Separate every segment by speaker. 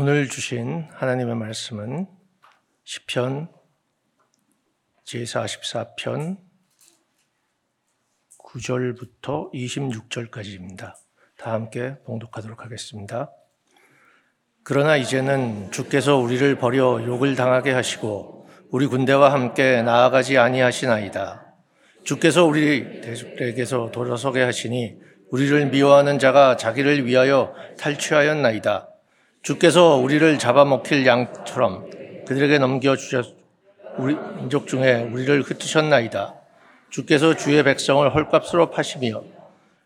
Speaker 1: 오늘 주신 하나님의 말씀은 시편 제44편 9절부터 26절까지입니다. 다 함께 봉독하도록 하겠습니다. 그러나 이제는 주께서 우리를 버려 욕을 당하게 하시고 우리 군대와 함께 나아가지 아니하시나이다. 주께서 우리에게서 돌아서게 하시니 우리를 미워하는 자가 자기를 위하여 탈취하였나이다. 주께서 우리를 잡아먹힐 양처럼 그들에게 넘겨주셨, 우리 민족 중에 우리를 흩으셨나이다. 주께서 주의 백성을 헐값으로 파시며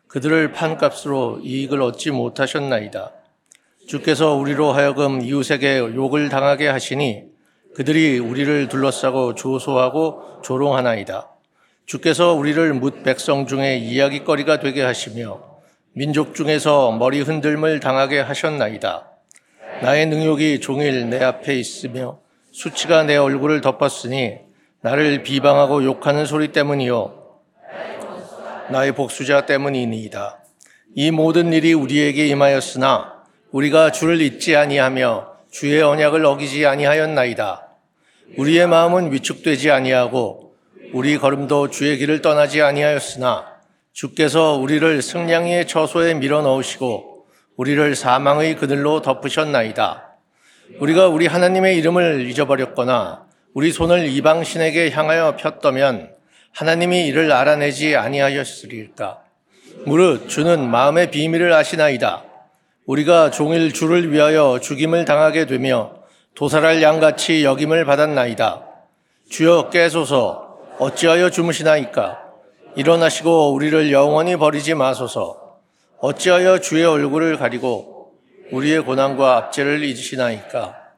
Speaker 1: 그들을 판값으로 이익을 얻지 못하셨나이다. 주께서 우리로 하여금 이웃에게 욕을 당하게 하시니 그들이 우리를 둘러싸고 조소하고 조롱하나이다. 주께서 우리를 뭇 백성 중에 이야기거리가 되게 하시며 민족 중에서 머리 흔들림을 당하게 하셨나이다. 나의 능욕이 종일 내 앞에 있으며 수치가 내 얼굴을 덮었으니 나를 비방하고 욕하는 소리 때문이요. 나의 복수자 때문이니이다. 이 모든 일이 우리에게 임하였으나 우리가 주를 잊지 아니하며 주의 언약을 어기지 아니하였나이다. 우리의 마음은 위축되지 아니하고 우리 걸음도 주의 길을 떠나지 아니하였으나 주께서 우리를 승량의 처소에 밀어 넣으시고 우리를 사망의 그늘로 덮으셨나이다. 우리가 우리 하나님의 이름을 잊어버렸거나 우리 손을 이방신에게 향하여 폈다면 하나님이 이를 알아내지 아니하였으리까. 무릇 주는 마음의 비밀을 아시나이다. 우리가 종일 주를 위하여 죽임을 당하게 되며 도살할 양같이 여김을 받았나이다. 주여 깨소서 어찌하여 주무시나이까? 일어나시고 우리를 영원히 버리지 마소서. 어찌하여 주의 얼굴을 가리고 우리의 고난과 압제를 잊으시나이까?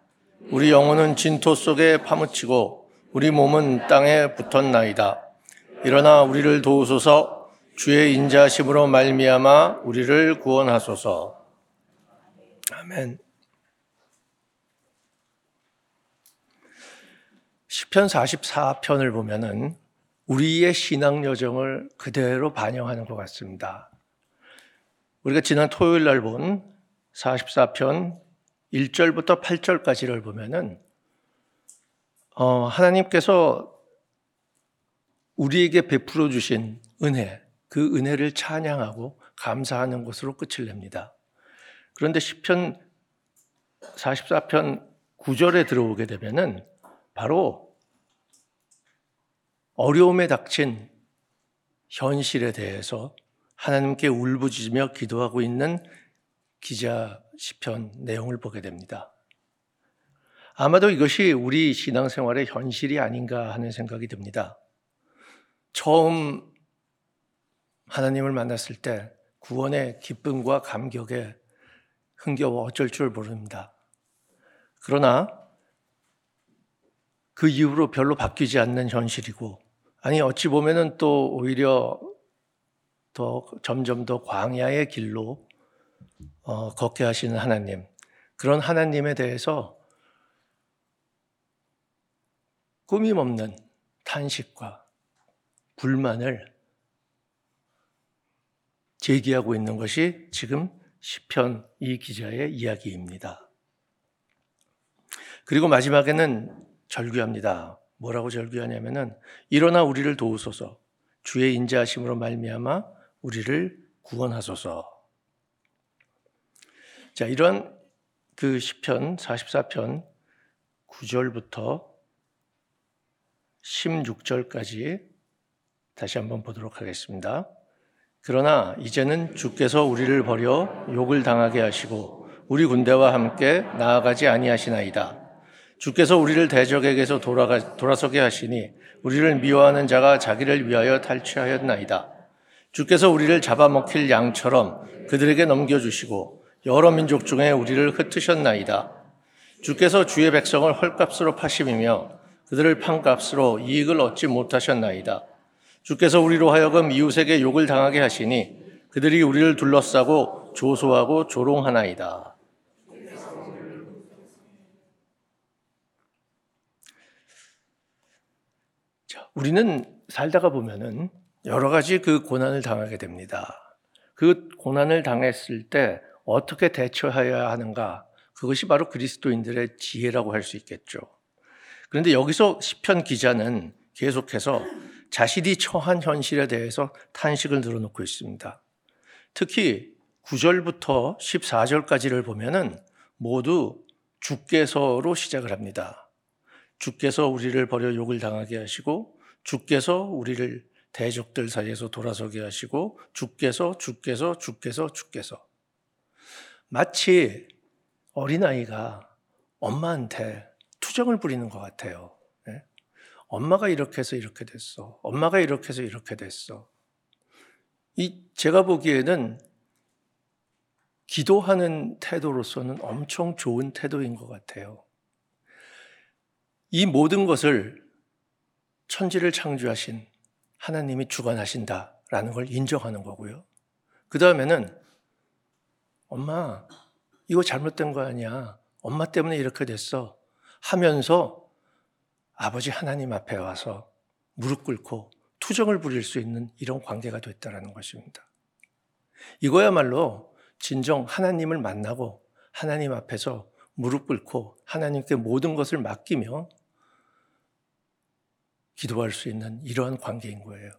Speaker 1: 우리 영혼은 진토 속에 파묻히고 우리 몸은 땅에 붙었나이다. 일어나 우리를 도우소서 주의 인자심으로 말미암아 우리를 구원하소서. 아멘. 시편 44편을 보면은 우리의 신앙 여정을 그대로 반영하는 것 같습니다. 우리가 지난 토요일 날 본 44편 1절부터 8절까지를 보면은 어, 하나님께서 우리에게 베풀어 주신 은혜, 그 은혜를 찬양하고 감사하는 것으로 끝을 냅니다. 그런데 시편 44편 9절에 들어오게 되면은 바로 어려움에 닥친 현실에 대해서 하나님께 울부짖으며 기도하고 있는 기자 시편 내용을 보게 됩니다. 아마도 이것이 우리 신앙생활의 현실이 아닌가 하는 생각이 듭니다. 처음 하나님을 만났을 때 구원의 기쁨과 감격에 흥겨워 어쩔 줄 모릅니다. 그러나 그 이후로 별로 바뀌지 않는 현실이고, 아니, 어찌 보면은 또 오히려 더 점점 더 광야의 길로 어, 걷게 하시는 하나님, 그런 하나님에 대해서 꾸밈 없는 탄식과 불만을 제기하고 있는 것이 지금 시편 이 기자의 이야기입니다. 그리고 마지막에는 절규합니다. 뭐라고 절규하냐면은 일어나 우리를 도우소서 주의 인자하심으로 말미암아 우리를 구원하소서. 자, 이런 그 시편 44편 9절부터 16절까지 다시 한번 보도록 하겠습니다. 그러나 이제는 주께서 우리를 버려 욕을 당하게 하시고 우리 군대와 함께 나아가지 아니하시나이다. 주께서 우리를 대적에게서 돌아가, 돌아서게 하시니 우리를 미워하는 자가 자기를 위하여 탈취하였나이다. 주께서 우리를 잡아먹힐 양처럼 그들에게 넘겨주시고 여러 민족 중에 우리를 흩으셨나이다. 주께서 주의 백성을 헐값으로 파심이며 그들을 판값으로 이익을 얻지 못하셨나이다. 주께서 우리로 하여금 이웃에게 욕을 당하게 하시니 그들이 우리를 둘러싸고 조소하고 조롱하나이다. 자, 우리는 살다가 보면은 여러 가지 그 고난을 당하게 됩니다. 그 고난을 당했을 때 어떻게 대처해야 하는가? 그것이 바로 그리스도인들의 지혜라고 할 수 있겠죠. 그런데 여기서 시편 기자는 계속해서 자신이 처한 현실에 대해서 탄식을 늘어놓고 있습니다. 특히 9절부터 14절까지를 보면은 모두 주께서로 시작을 합니다. 주께서 우리를 버려 욕을 당하게 하시고 주께서 우리를 대적들 사이에서 돌아서게 하시고 주께서 주께서 주께서 주께서 마치 어린아이가 엄마한테 투정을 부리는 것 같아요. 네? 엄마가 이렇게 해서 이렇게 됐어. 엄마가 이렇게 해서 이렇게 됐어. 이 제가 보기에는 기도하는 태도로서는 엄청 좋은 태도인 것 같아요. 이 모든 것을 천지를 창조하신 하나님이 주관하신다라는 걸 인정하는 거고요. 그 다음에는 엄마, 이거 잘못된 거 아니야. 엄마 때문에 이렇게 됐어. 하면서 아버지 하나님 앞에 와서 무릎 꿇고 투정을 부릴 수 있는 이런 관계가 됐다라는 것입니다. 이거야말로 진정 하나님을 만나고 하나님 앞에서 무릎 꿇고 하나님께 모든 것을 맡기며 기도할 수 있는 이러한 관계인 거예요.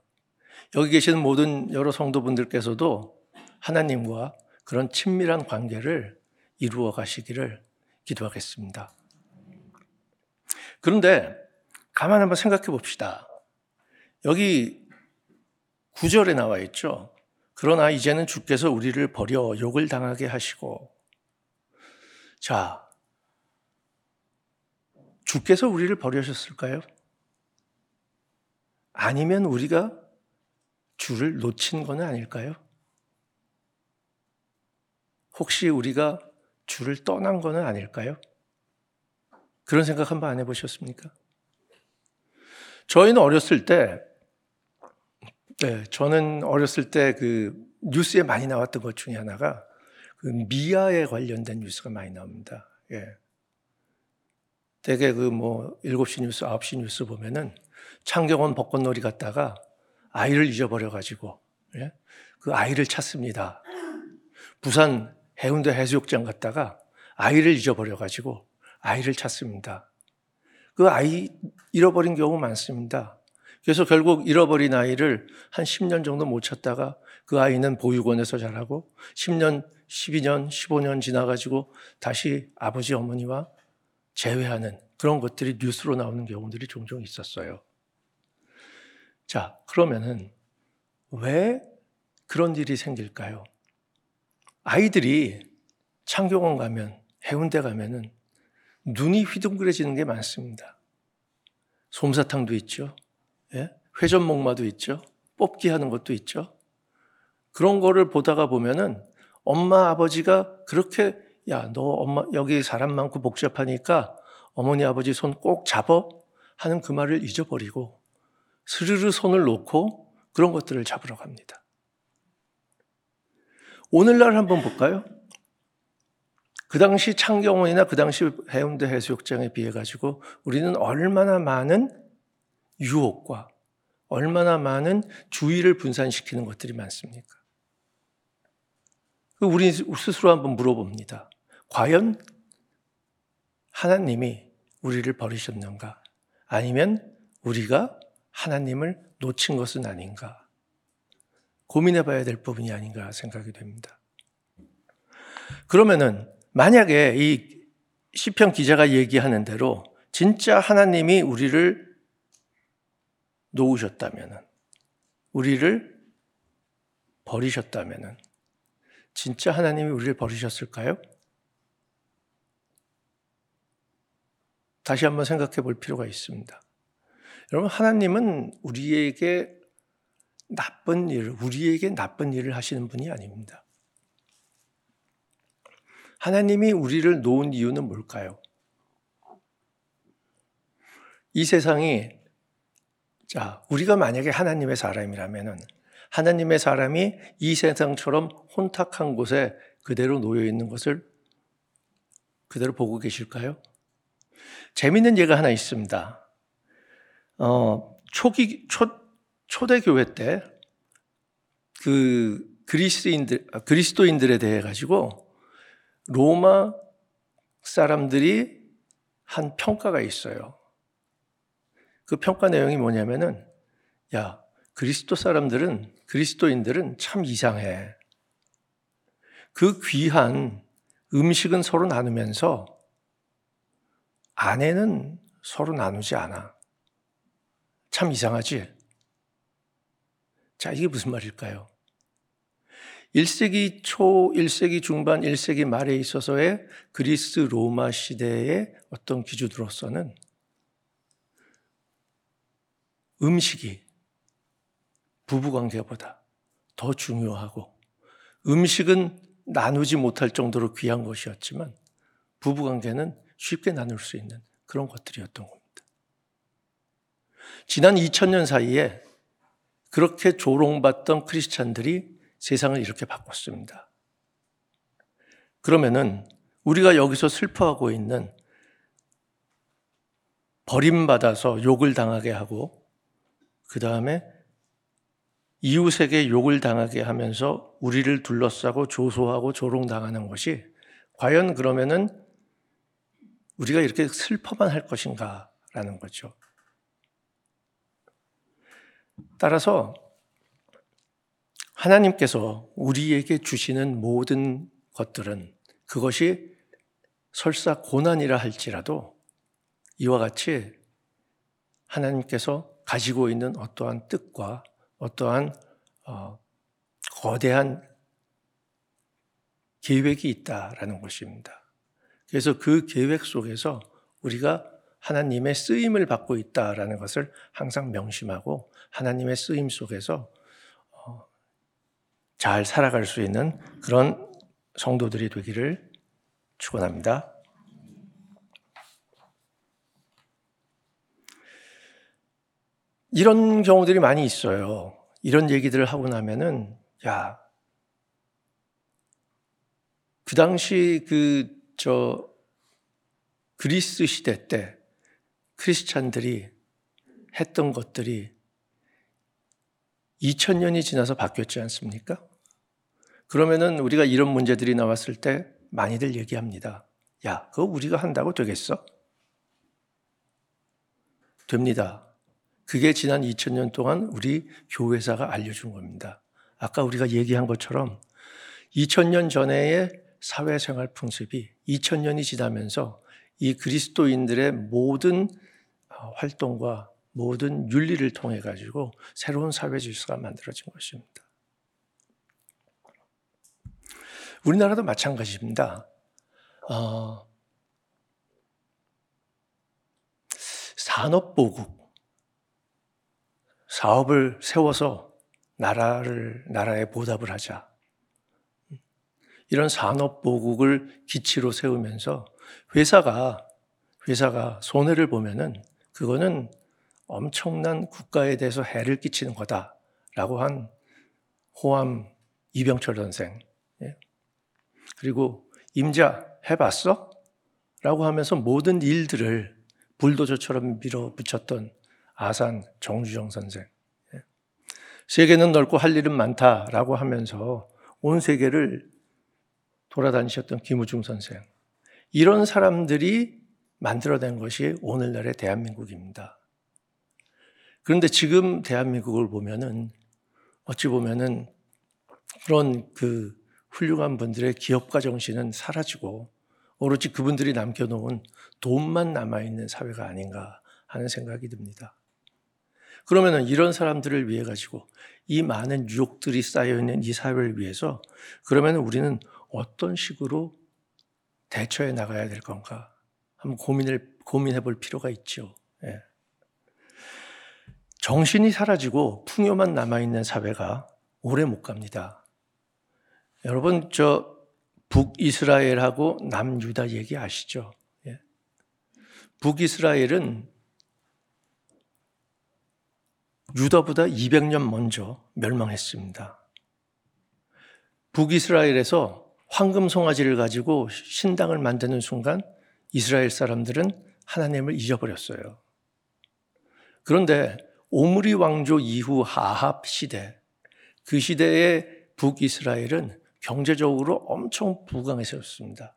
Speaker 1: 여기 계시는 모든 여러 성도분들께서도 하나님과 그런 친밀한 관계를 이루어 가시기를 기도하겠습니다. 그런데 가만 한번 생각해 봅시다. 여기 구절에 나와 있죠. 그러나 이제는 주께서 우리를 버려 욕을 당하게 하시고 자 주께서 우리를 버리셨을까요? 아니면 우리가 주를 놓친 건 아닐까요? 혹시 우리가 주를 떠난 건 아닐까요? 그런 생각 한번 안 해보셨습니까? 저희는 어렸을 때, 네, 저는 어렸을 때 그 뉴스에 많이 나왔던 것 중에 하나가 그 미아에 관련된 뉴스가 많이 나옵니다. 예. 대개 그뭐 7시 뉴스, 9시 뉴스 보면은 창경원 벚꽃놀이 갔다가 아이를 잊어버려가지고 예? 그 아이를 찾습니다. 부산 해운대 해수욕장 갔다가 아이를 잊어버려가지고 아이를 찾습니다. 그 아이 잃어버린 경우 많습니다. 그래서 결국 잃어버린 아이를 한 10년 정도 못 찾다가 그 아이는 보육원에서 자라고 10년, 12년, 15년 지나가지고 다시 아버지 어머니와 재회하는 그런 것들이 뉴스로 나오는 경우들이 종종 있었어요. 자, 그러면은 왜 그런 일이 생길까요? 아이들이 창경원 가면, 해운대 가면은 눈이 휘둥그레지는 게 많습니다. 솜사탕도 있죠. 예? 회전목마도 있죠. 뽑기 하는 것도 있죠. 그런 거를 보다가 보면은 엄마, 아버지가 그렇게 야, 너 엄마, 여기 사람 많고 복잡하니까 어머니, 아버지 손 꼭 잡어? 하는 그 말을 잊어버리고 스르르 손을 놓고 그런 것들을 잡으러 갑니다. 오늘날 한번 볼까요? 그 당시 창경원이나 그 당시 해운대 해수욕장에 비해 가지고 우리는 얼마나 많은 유혹과 얼마나 많은 주의를 분산시키는 것들이 많습니까? 그 우리 스스로 한번 물어봅니다. 과연 하나님이 우리를 버리셨는가? 아니면 우리가 하나님을 놓친 것은 아닌가? 고민해 봐야 될 부분이 아닌가 생각이 됩니다. 그러면은 만약에 이 시편 기자가 얘기하는 대로 진짜 하나님이 우리를 놓으셨다면 우리를 버리셨다면 진짜 하나님이 우리를 버리셨을까요? 다시 한번 생각해 볼 필요가 있습니다. 여러분, 하나님은 우리에게 나쁜 일을, 우리에게 나쁜 일을 하시는 분이 아닙니다. 하나님이 우리를 놓은 이유는 뭘까요? 이 세상이, 자, 우리가 만약에 하나님의 사람이라면 하나님의 사람이 이 세상처럼 혼탁한 곳에 그대로 놓여 있는 것을 그대로 보고 계실까요? 재밌는 예가 하나 있습니다. 어, 초기, 초, 초대교회 때 그 그리스인들, 아, 그리스도인들에 대해 가지고 로마 사람들이 한 평가가 있어요. 그 평가 내용이 뭐냐면은, 야, 그리스도 사람들은, 그리스도인들은 참 이상해. 그 귀한 음식은 서로 나누면서 아내는 서로 나누지 않아. 참 이상하지? 자, 이게 무슨 말일까요? 1세기 초, 1세기 중반, 1세기 말에 있어서의 그리스 로마 시대의 어떤 기준으로서는 음식이 부부 관계보다 더 중요하고 음식은 나누지 못할 정도로 귀한 것이었지만 부부 관계는 쉽게 나눌 수 있는 그런 것들이었던 겁니다. 지난 2000년 사이에 그렇게 조롱받던 크리스찬들이 세상을 이렇게 바꿨습니다. 그러면은 우리가 여기서 슬퍼하고 있는 버림받아서 욕을 당하게 하고 그 다음에 이웃에게 욕을 당하게 하면서 우리를 둘러싸고 조소하고 조롱당하는 것이 과연 그러면은 우리가 이렇게 슬퍼만 할 것인가라는 거죠. 따라서 하나님께서 우리에게 주시는 모든 것들은 그것이 설사 고난이라 할지라도 이와 같이 하나님께서 가지고 있는 어떠한 뜻과 어떠한 어, 거대한 계획이 있다라는 것입니다. 그래서 그 계획 속에서 우리가 하나님의 쓰임을 받고 있다라는 것을 항상 명심하고 하나님의 쓰임 속에서 어, 잘 살아갈 수 있는 그런 성도들이 되기를 축원합니다. 이런 경우들이 많이 있어요. 이런 얘기들을 하고 나면은 야, 그 당시 그 저 그리스 시대 때 크리스찬들이 했던 것들이 2000년이 지나서 바뀌었지 않습니까? 그러면은 우리가 이런 문제들이 나왔을 때 많이들 얘기합니다. 야, 그거 우리가 한다고 되겠어? 됩니다. 그게 지난 2000년 동안 우리 교회사가 알려준 겁니다. 아까 우리가 얘기한 것처럼 2000년 전에의 사회생활 풍습이 2000년이 지나면서 이 그리스도인들의 모든 어, 활동과 모든 윤리를 통해 가지고 새로운 사회 질서가 만들어진 것입니다. 우리나라도 마찬가지입니다. 어, 산업보국, 사업을 세워서 나라를, 나라에 보답을 하자. 이런 산업보국을 기치로 세우면서 회사가, 회사가 손해를 보면은 그거는 엄청난 국가에 대해서 해를 끼치는 거다라고 한 호암 이병철 선생. 예. 그리고 임자 해봤어? 라고 하면서 모든 일들을 불도저처럼 밀어붙였던 아산 정주정 선생. 예. 세계는 넓고 할 일은 많다라고 하면서 온 세계를 돌아다니셨던 김우중 선생. 이런 사람들이 만들어낸 것이 오늘날의 대한민국입니다. 그런데 지금 대한민국을 보면은 어찌 보면은 그런 그 훌륭한 분들의 기업가 정신은 사라지고 오로지 그분들이 남겨놓은 돈만 남아있는 사회가 아닌가 하는 생각이 듭니다. 그러면은 이런 사람들을 위해 가지고 이 많은 유혹들이 쌓여 있는 이 사회를 위해서 그러면 우리는 어떤 식으로 대처해 나가야 될 건가? 한번 고민을 고민해 볼 필요가 있죠. 예. 정신이 사라지고 풍요만 남아 있는 사회가 오래 못 갑니다. 여러분 저 북이스라엘하고 남유다 얘기 아시죠? 예. 북이스라엘은 유다보다 200년 먼저 멸망했습니다. 북이스라엘에서 황금 송아지를 가지고 신당을 만드는 순간 이스라엘 사람들은 하나님을 잊어버렸어요. 그런데 오므리 왕조 이후 하합 시대, 그 시대의 북이스라엘은 경제적으로 엄청 부강해졌습니다.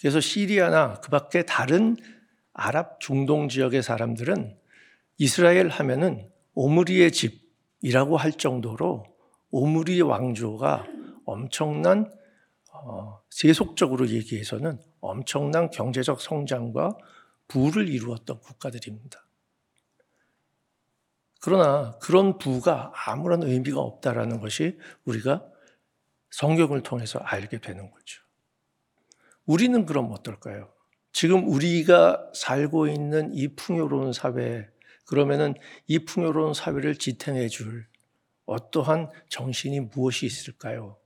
Speaker 1: 그래서 시리아나 그 밖에 다른 아랍 중동 지역의 사람들은 이스라엘 하면은 오므리의 집이라고 할 정도로 오므리 왕조가 엄청난 어, 세속적으로 얘기해서는 엄청난 경제적 성장과 부를 이루었던 국가들입니다. 그러나 그런 부가 아무런 의미가 없다라는 것이 우리가 성경을 통해서 알게 되는 거죠. 우리는 그럼 어떨까요? 지금 우리가 살고 있는 이 풍요로운 사회, 그러면은 이 풍요로운 사회를 지탱해 줄 어떠한 정신이 무엇이 있을까요?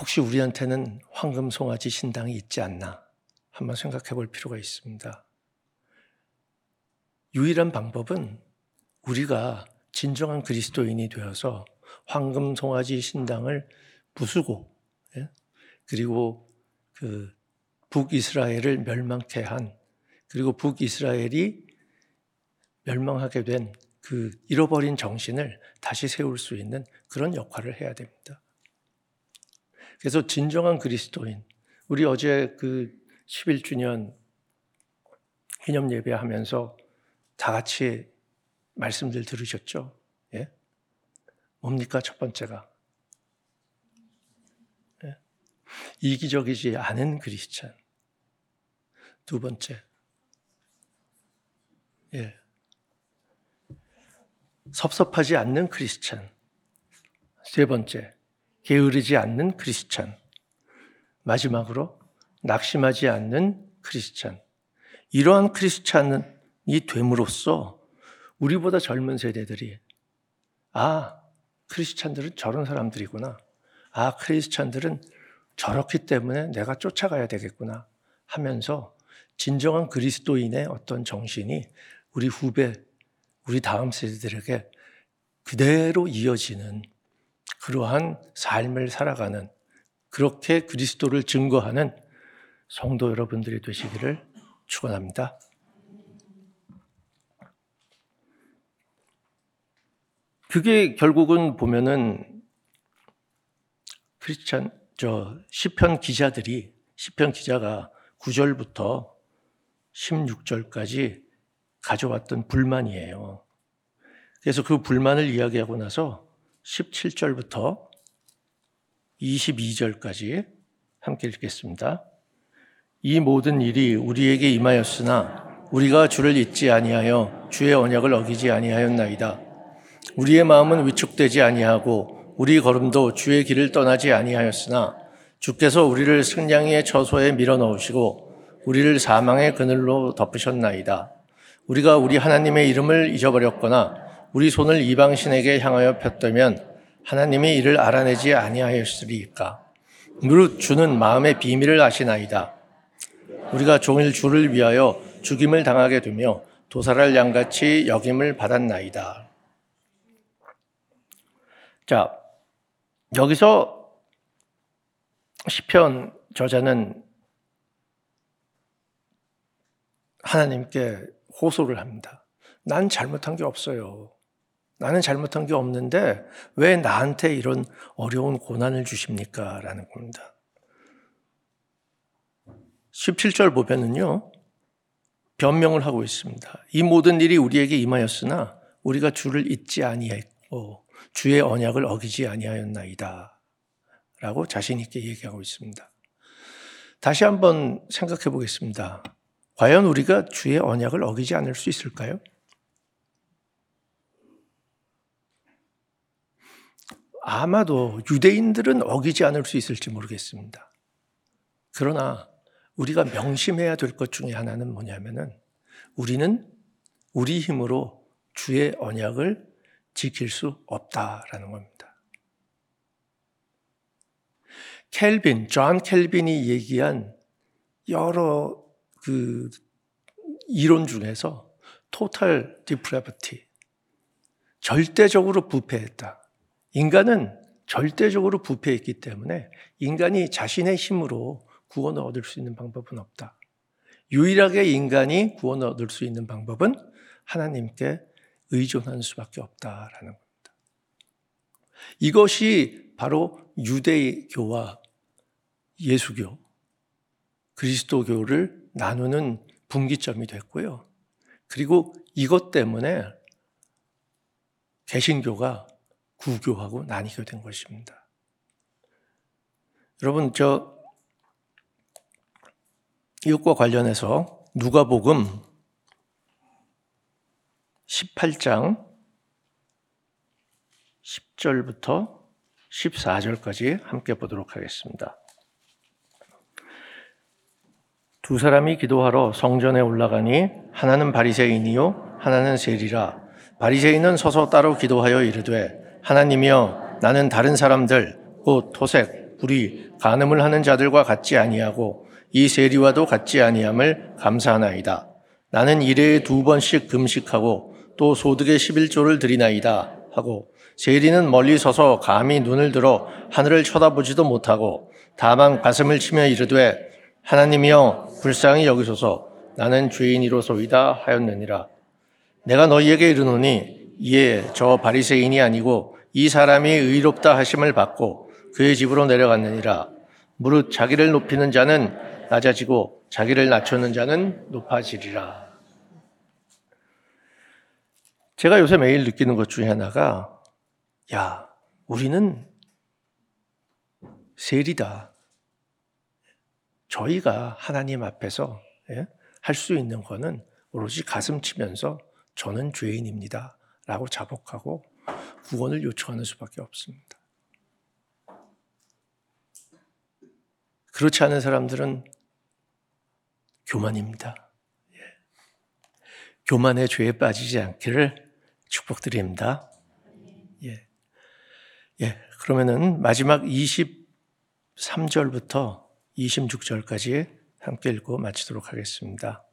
Speaker 1: 혹시 우리한테는 황금 송아지 신당이 있지 않나? 한번 생각해 볼 필요가 있습니다. 유일한 방법은 우리가 진정한 그리스도인이 되어서 황금 송아지 신당을 부수고 예? 그리고 그 북이스라엘을 멸망케 한 그리고 북이스라엘이 멸망하게 된 그 잃어버린 정신을 다시 세울 수 있는 그런 역할을 해야 됩니다. 그래서 진정한 그리스도인 우리 어제 그 11주년 기념 예배하면서 다 같이 말씀들 들으셨죠? 예? 뭡니까 첫 번째가 예? 이기적이지 않은 크리스찬. 두 번째 예. 섭섭하지 않는 크리스찬. 세 번째 게으르지 않는 크리스찬. 마지막으로 낙심하지 않는 크리스찬. 이러한 크리스찬이 됨으로써 우리보다 젊은 세대들이 아, 크리스찬들은 저런 사람들이구나. 아, 크리스찬들은 저렇기 때문에 내가 쫓아가야 되겠구나 하면서 진정한 그리스도인의 어떤 정신이 우리 후배, 우리 다음 세대들에게 그대로 이어지는 그러한 삶을 살아가는 그렇게 그리스도를 증거하는 성도 여러분들이 되시기를 축원합니다. 그게 결국은 보면은 크리스찬 저 시편 기자들이 시편 기자가 9절부터 16절까지 가져왔던 불만이에요. 그래서 그 불만을 이야기하고 나서 17절부터 22절까지 함께 읽겠습니다. 이 모든 일이 우리에게 임하였으나 우리가 주를 잊지 아니하여 주의 언약을 어기지 아니하였나이다. 우리의 마음은 위축되지 아니하고 우리 걸음도 주의 길을 떠나지 아니하였으나 주께서 우리를 승냥이의 처소에 밀어넣으시고 우리를 사망의 그늘로 덮으셨나이다. 우리가 우리 하나님의 이름을 잊어버렸거나 우리 손을 이방신에게 향하여 폈다면 하나님이 이를 알아내지 아니하였으리까. 무릇 주는 마음의 비밀을 아시나이다. 우리가 종일 주를 위하여 죽임을 당하게 되며 도살할 양같이 여김을 받았나이다. 자, 여기서 시편 저자는 하나님께 호소를 합니다. 난 잘못한 게 없어요. 나는 잘못한 게 없는데 왜 나한테 이런 어려운 고난을 주십니까? 라는 겁니다. 17절 보면은요, 변명을 하고 있습니다. 이 모든 일이 우리에게 임하였으나 우리가 주를 잊지 아니했고 주의 언약을 어기지 아니하였나이다. 라고 자신있게 얘기하고 있습니다. 다시 한번 생각해 보겠습니다. 과연 우리가 주의 언약을 어기지 않을 수 있을까요? 아마도 유대인들은 어기지 않을 수 있을지 모르겠습니다. 그러나 우리가 명심해야 될 것 중에 하나는 뭐냐면은 우리는 우리 힘으로 주의 언약을 지킬 수 없다라는 겁니다. 켈빈, 존 켈빈이 얘기한 여러 그 이론 중에서 total depravity 절대적으로 부패했다. 인간은 절대적으로 부패했기 때문에 인간이 자신의 힘으로 구원을 얻을 수 있는 방법은 없다. 유일하게 인간이 구원을 얻을 수 있는 방법은 하나님께 의존하는 수밖에 없다라는 겁니다. 이것이 바로 유대교와 예수교, 그리스도교를 나누는 분기점이 됐고요. 그리고 이것 때문에 개신교가 구교하고 나뉘게 된 것입니다. 여러분, 저, 이것과 관련해서 누가복음 18장 10절부터 14절까지 함께 보도록 하겠습니다. 두 사람이 기도하러 성전에 올라가니 하나는 바리새인이요 하나는 세리라 바리새인은 서서 따로 기도하여 이르되 하나님이여 나는 다른 사람들 곧 토색 불이 간음을 하는 자들과 같지 아니하고 이 세리와도 같지 아니함을 감사하나이다. 나는 일회에 두 번씩 금식하고 또 소득의 11조를 드리나이다 하고 세리는 멀리 서서 감히 눈을 들어 하늘을 쳐다보지도 못하고 다만 가슴을 치며 이르되 하나님이여 불쌍히 여기소서. 나는 죄인이로소이다 하였느니라. 내가 너희에게 이르노니 이에 저 바리새인이 아니고 이 사람이 의롭다 하심을 받고 그의 집으로 내려갔느니라 무릇 자기를 높이는 자는 낮아지고 자기를 낮추는 자는 높아지리라 제가 요새 매일 느끼는 것 중에 하나가 야, 우리는 세리다. 저희가 하나님 앞에서 예? 할수 있는 거는 오로지 가슴 치면서 저는 죄인입니다. 라고 자복하고 구원을 요청하는 수밖에 없습니다. 그렇지 않은 사람들은 교만입니다. 예. 교만의 죄에 빠지지 않기를 축복드립니다. 예. 예, 그러면은 마지막 23절부터 26절까지 함께 읽고 마치도록 하겠습니다.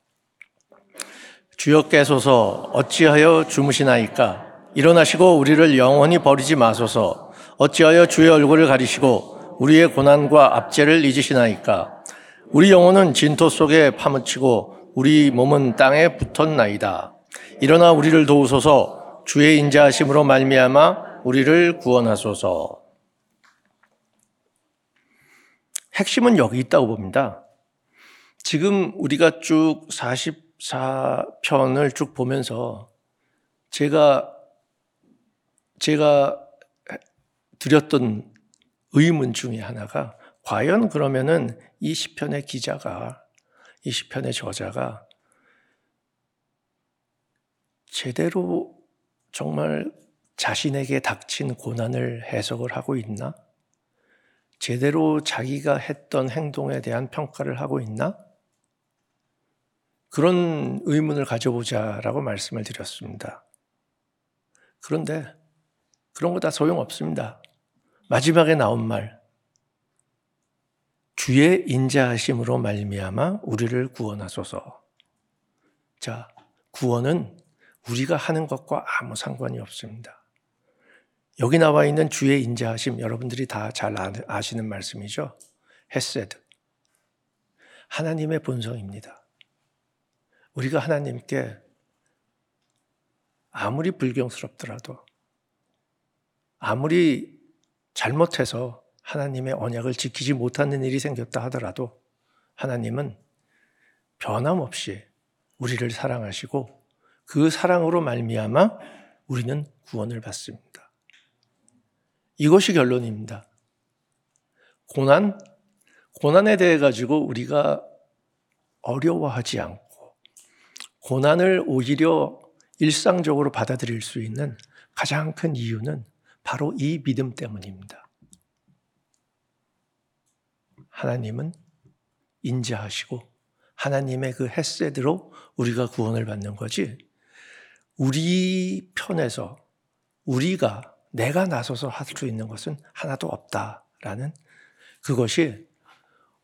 Speaker 1: 주여께소서 어찌하여 주무시나이까? 일어나시고 우리를 영원히 버리지 마소서. 어찌하여 주의 얼굴을 가리시고 우리의 고난과 압제를 잊으시나이까? 우리 영혼은 진토 속에 파묻히고 우리 몸은 땅에 붙었나이다. 일어나 우리를 도우소서. 주의 인자하심으로 말미암아 우리를 구원하소서. 핵심은 여기 있다고 봅니다. 지금 우리가 쭉 44편을 쭉 보면서 제가 제가 드렸던 의문 중에 하나가 과연 그러면은 이 시편의 기자가 이 시편의 저자가 제대로 정말 자신에게 닥친 고난을 해석을 하고 있나? 제대로 자기가 했던 행동에 대한 평가를 하고 있나? 그런 의문을 가져보자라고 말씀을 드렸습니다. 그런데 그런 거 다 소용없습니다. 마지막에 나온 말 주의 인자하심으로 말미암아 우리를 구원하소서. 자, 구원은 우리가 하는 것과 아무 상관이 없습니다. 여기 나와 있는 주의 인자하심 여러분들이 다 잘 아시는 말씀이죠. 헤세드. 하나님의 본성입니다. 우리가 하나님께 아무리 불경스럽더라도 아무리 잘못해서 하나님의 언약을 지키지 못하는 일이 생겼다 하더라도 하나님은 변함없이 우리를 사랑하시고 그 사랑으로 말미암아 우리는 구원을 받습니다. 이것이 결론입니다. 고난, 고난에 대해 가지고 우리가 어려워하지 않고 고난을 오히려 일상적으로 받아들일 수 있는 가장 큰 이유는 바로 이 믿음 때문입니다. 하나님은 인자하시고 하나님의 그 햇세드로 우리가 구원을 받는 거지 우리 편에서 우리가 내가 나서서 할 수 있는 것은 하나도 없다라는 그것이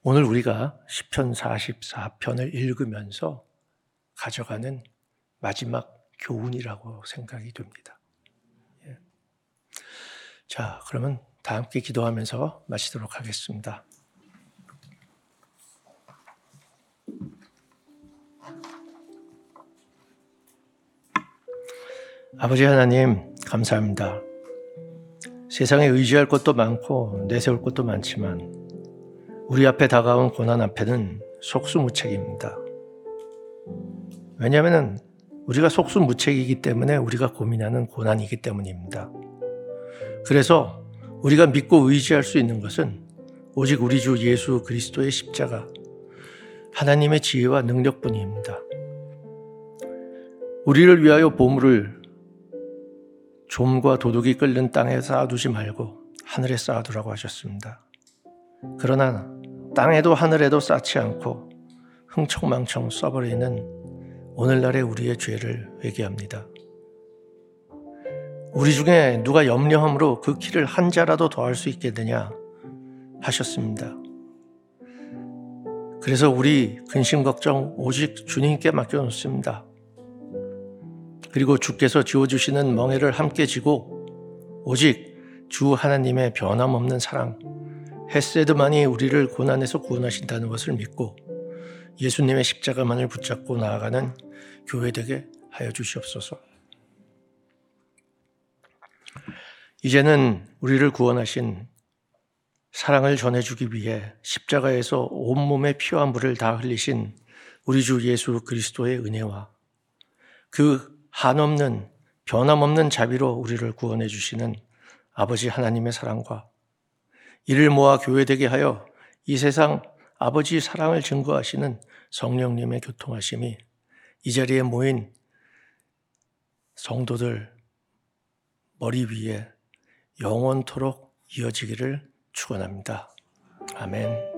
Speaker 1: 오늘 우리가 시편 44편을 읽으면서 가져가는 마지막 교훈이라고 생각이 됩니다. 예. 자, 그러면 다 함께 기도하면서 마치도록 하겠습니다. 아버지 하나님, 감사합니다. 세상에 의지할 것도 많고 내세울 것도 많지만 우리 앞에 다가온 고난 앞에는 속수무책입니다. 왜냐하면 우리가 속수무책이기 때문에 우리가 고민하는 고난이기 때문입니다. 그래서 우리가 믿고 의지할 수 있는 것은 오직 우리 주 예수 그리스도의 십자가, 하나님의 지혜와 능력뿐입니다. 우리를 위하여 보물을 좀과 도둑이 끓는 땅에 쌓아두지 말고 하늘에 쌓아두라고 하셨습니다. 그러나 땅에도 하늘에도 쌓지 않고 흥청망청 써버리는 오늘날의 우리의 죄를 회개합니다. 우리 중에 누가 염려함으로 그 키를 한 자라도 더할 수 있겠느냐 하셨습니다. 그래서 우리 근심 걱정 오직 주님께 맡겨놓습니다. 그리고 주께서 지어주시는 멍에를 함께 지고 오직 주 하나님의 변함없는 사랑, 헤세드만이 우리를 고난에서 구원하신다는 것을 믿고 예수님의 십자가만을 붙잡고 나아가는 교회 되게 하여 주시옵소서. 이제는 우리를 구원하신 사랑을 전해주기 위해 십자가에서 온몸의 피와 물을 다 흘리신 우리 주 예수 그리스도의 은혜와 그 한없는 변함없는 자비로 우리를 구원해 주시는 아버지 하나님의 사랑과 이를 모아 교회되게 하여 이 세상 아버지 사랑을 증거하시는 성령님의 교통하심이 이 자리에 모인 성도들 머리 위에 영원토록 이어지기를 축원합니다. 아멘.